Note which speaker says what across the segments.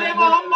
Speaker 1: Muhammad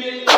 Speaker 1: Thank you.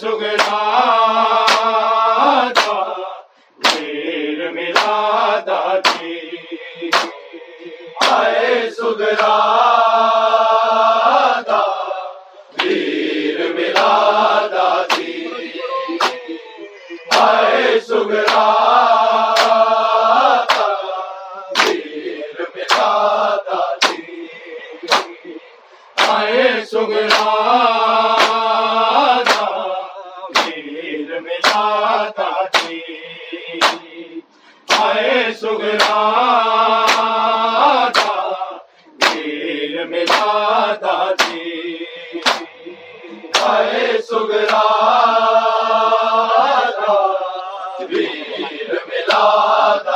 Speaker 1: سگڑ دادا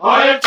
Speaker 1: اور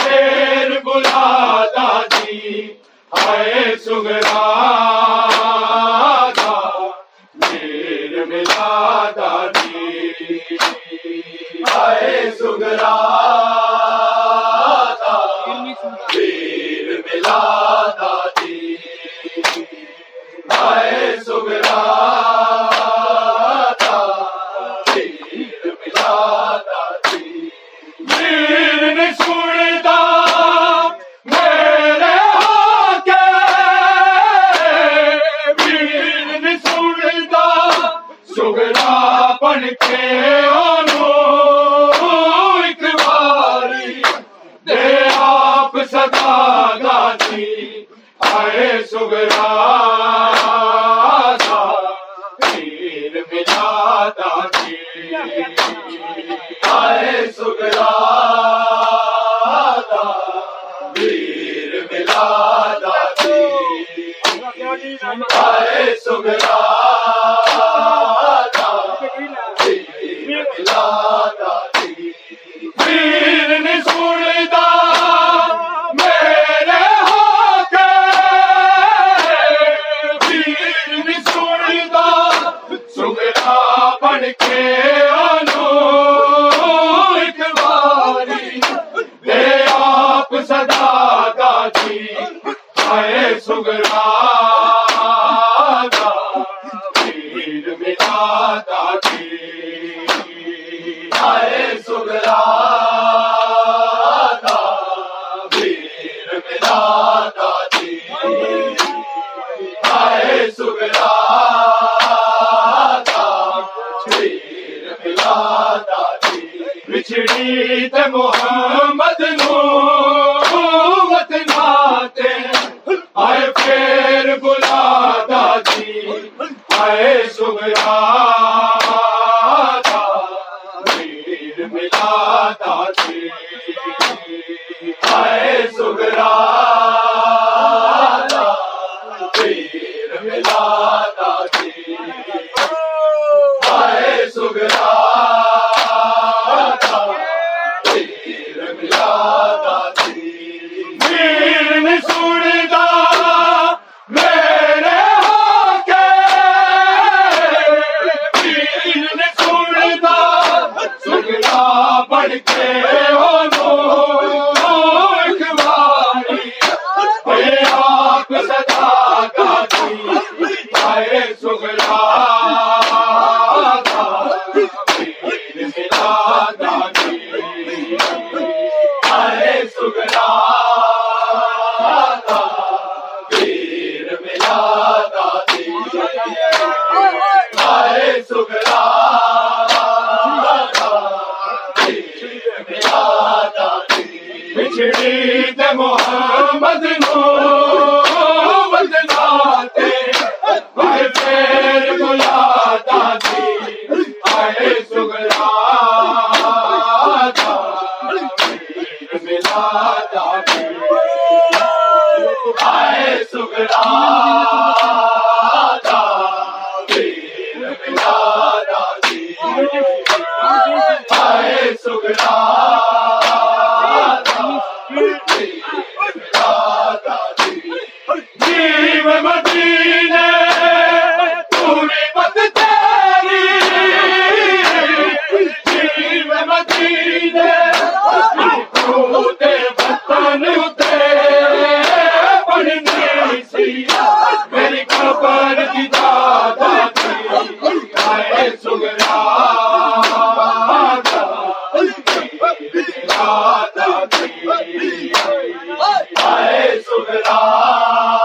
Speaker 1: بیٹا بن کے آنو۔ اللہ ہو آئے سنرا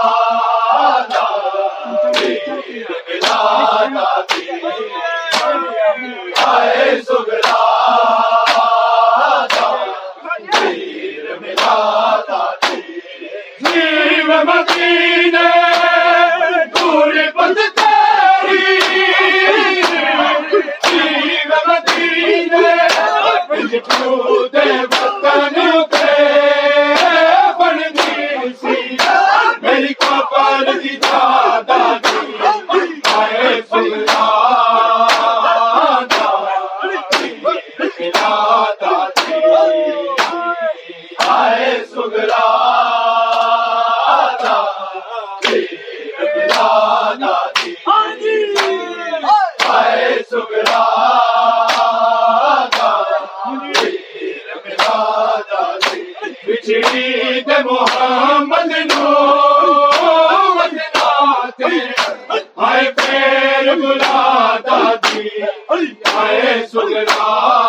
Speaker 1: شہید محمد نو مدنات آئے پیر بلا دادی جی، آئے سگرات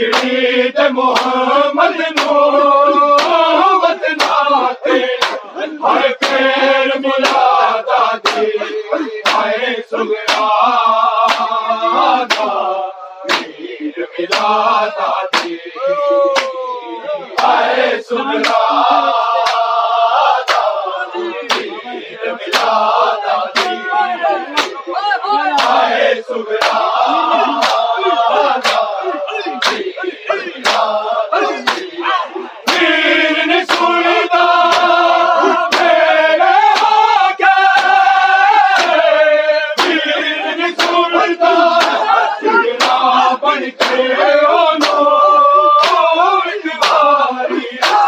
Speaker 1: شریت محمد نور Yeah.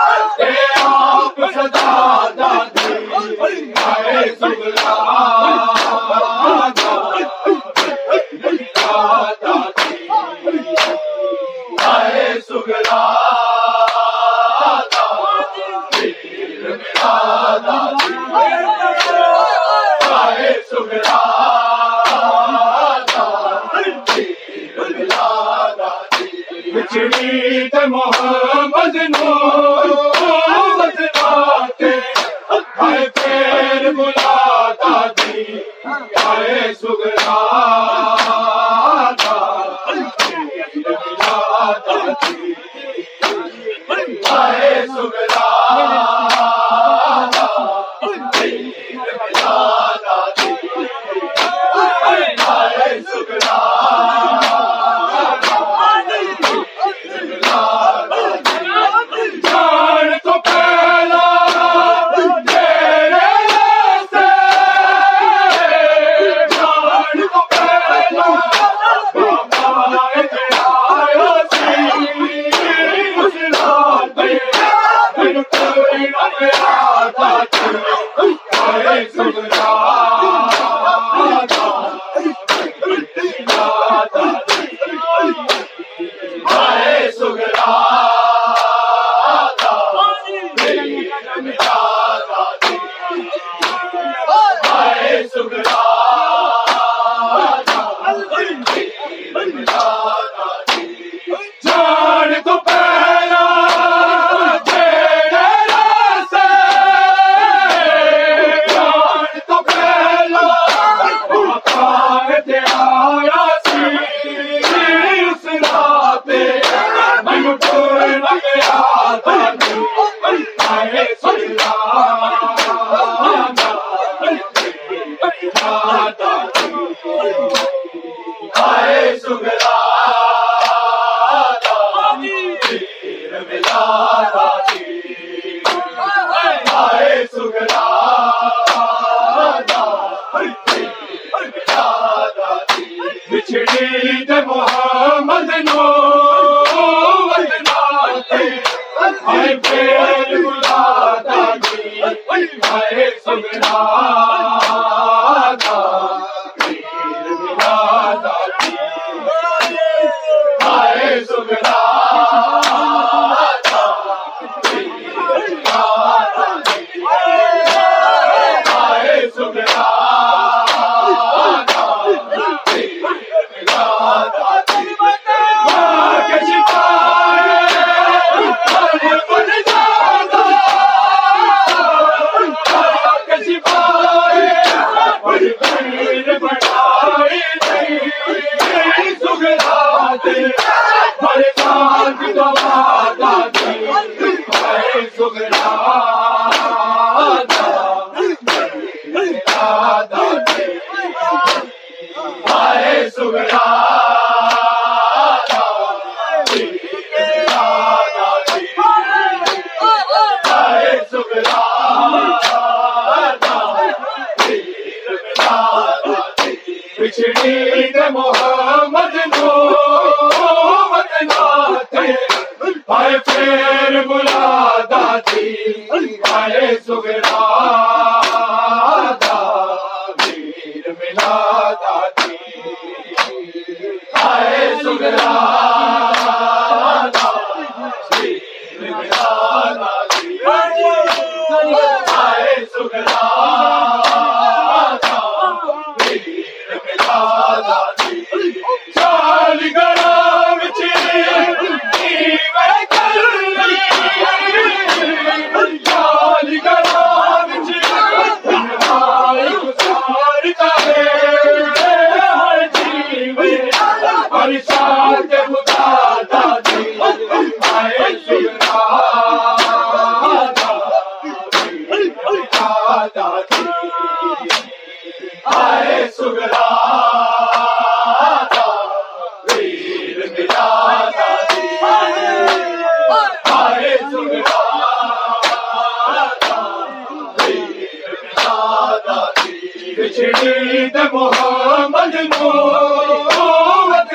Speaker 1: بچھڑی تے محمد نوت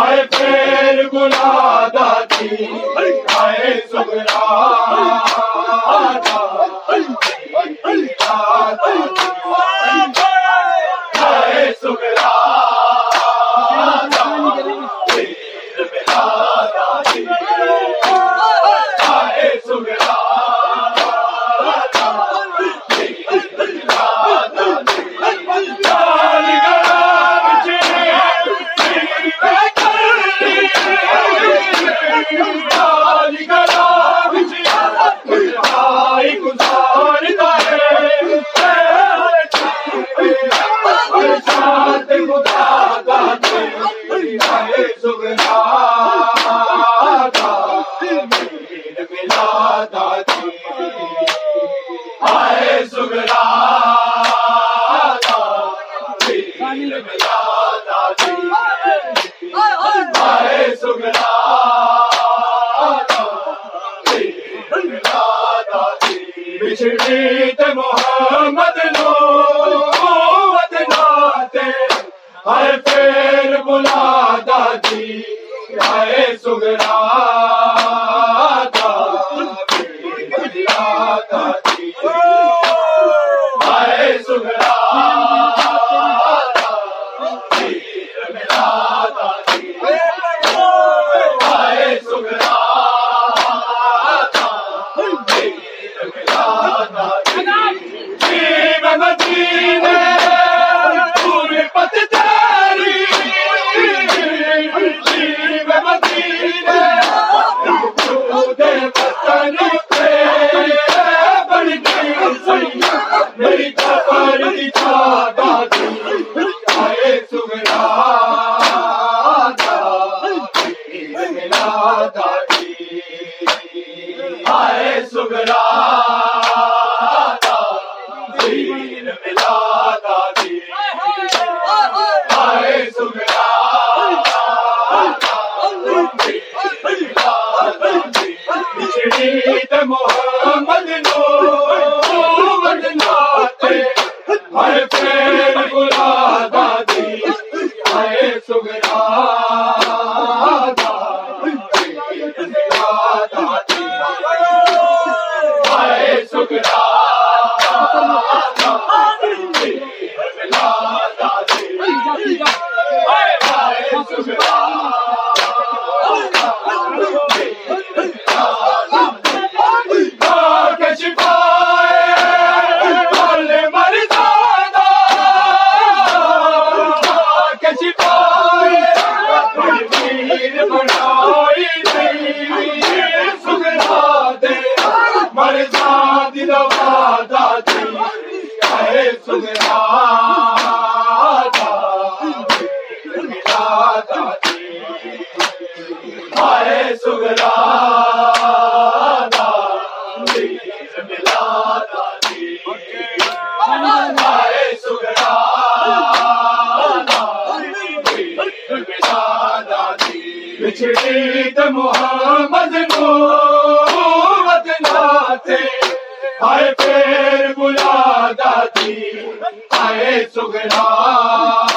Speaker 1: آئے پھر گلا دادی آئے سگرا تھے آئے پیر بلا دادی آئے سگرا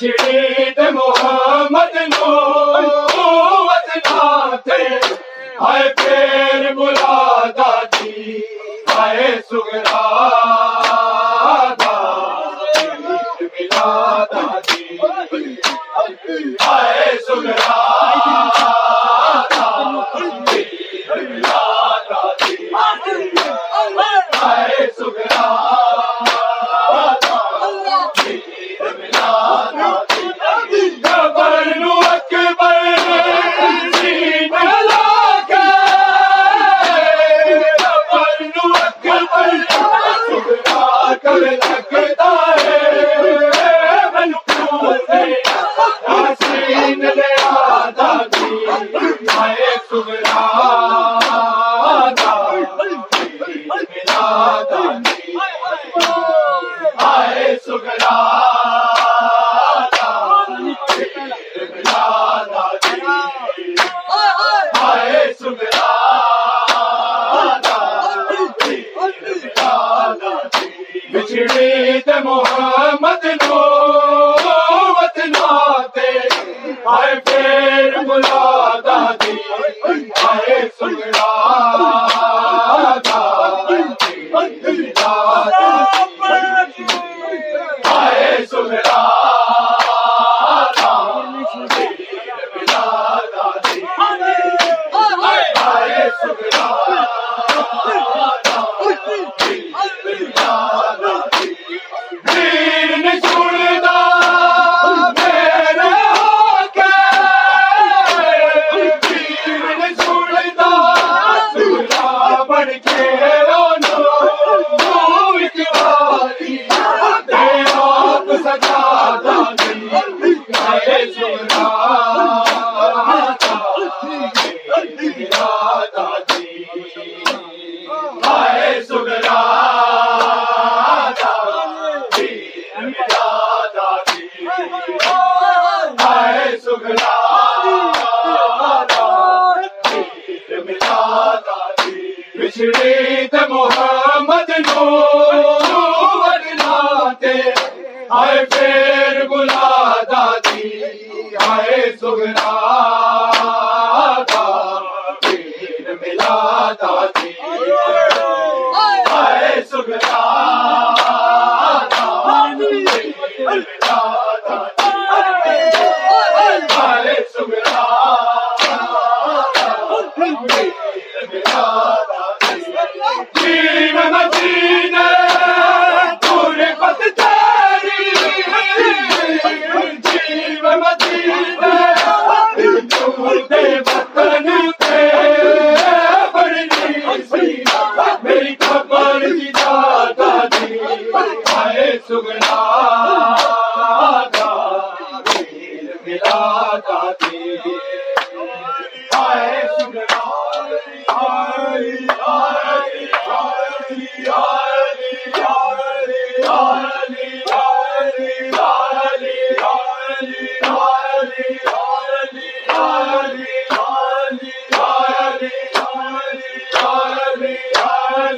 Speaker 1: پچھڑی ناسین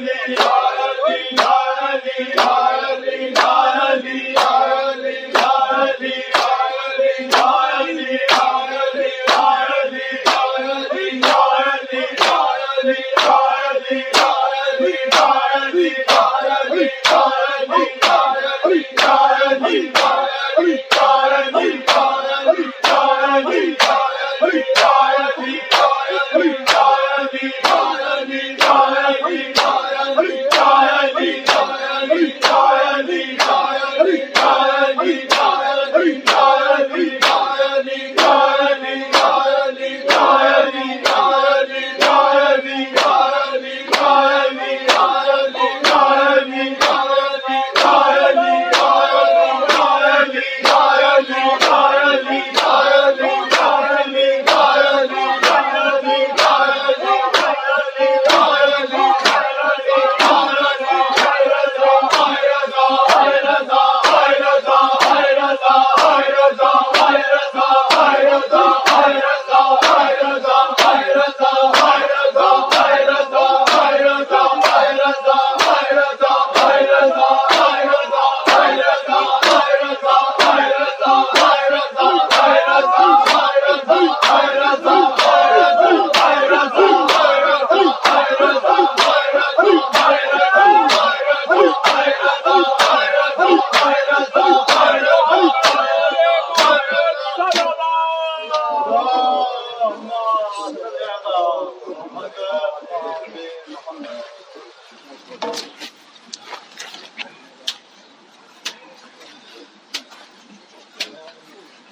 Speaker 1: لے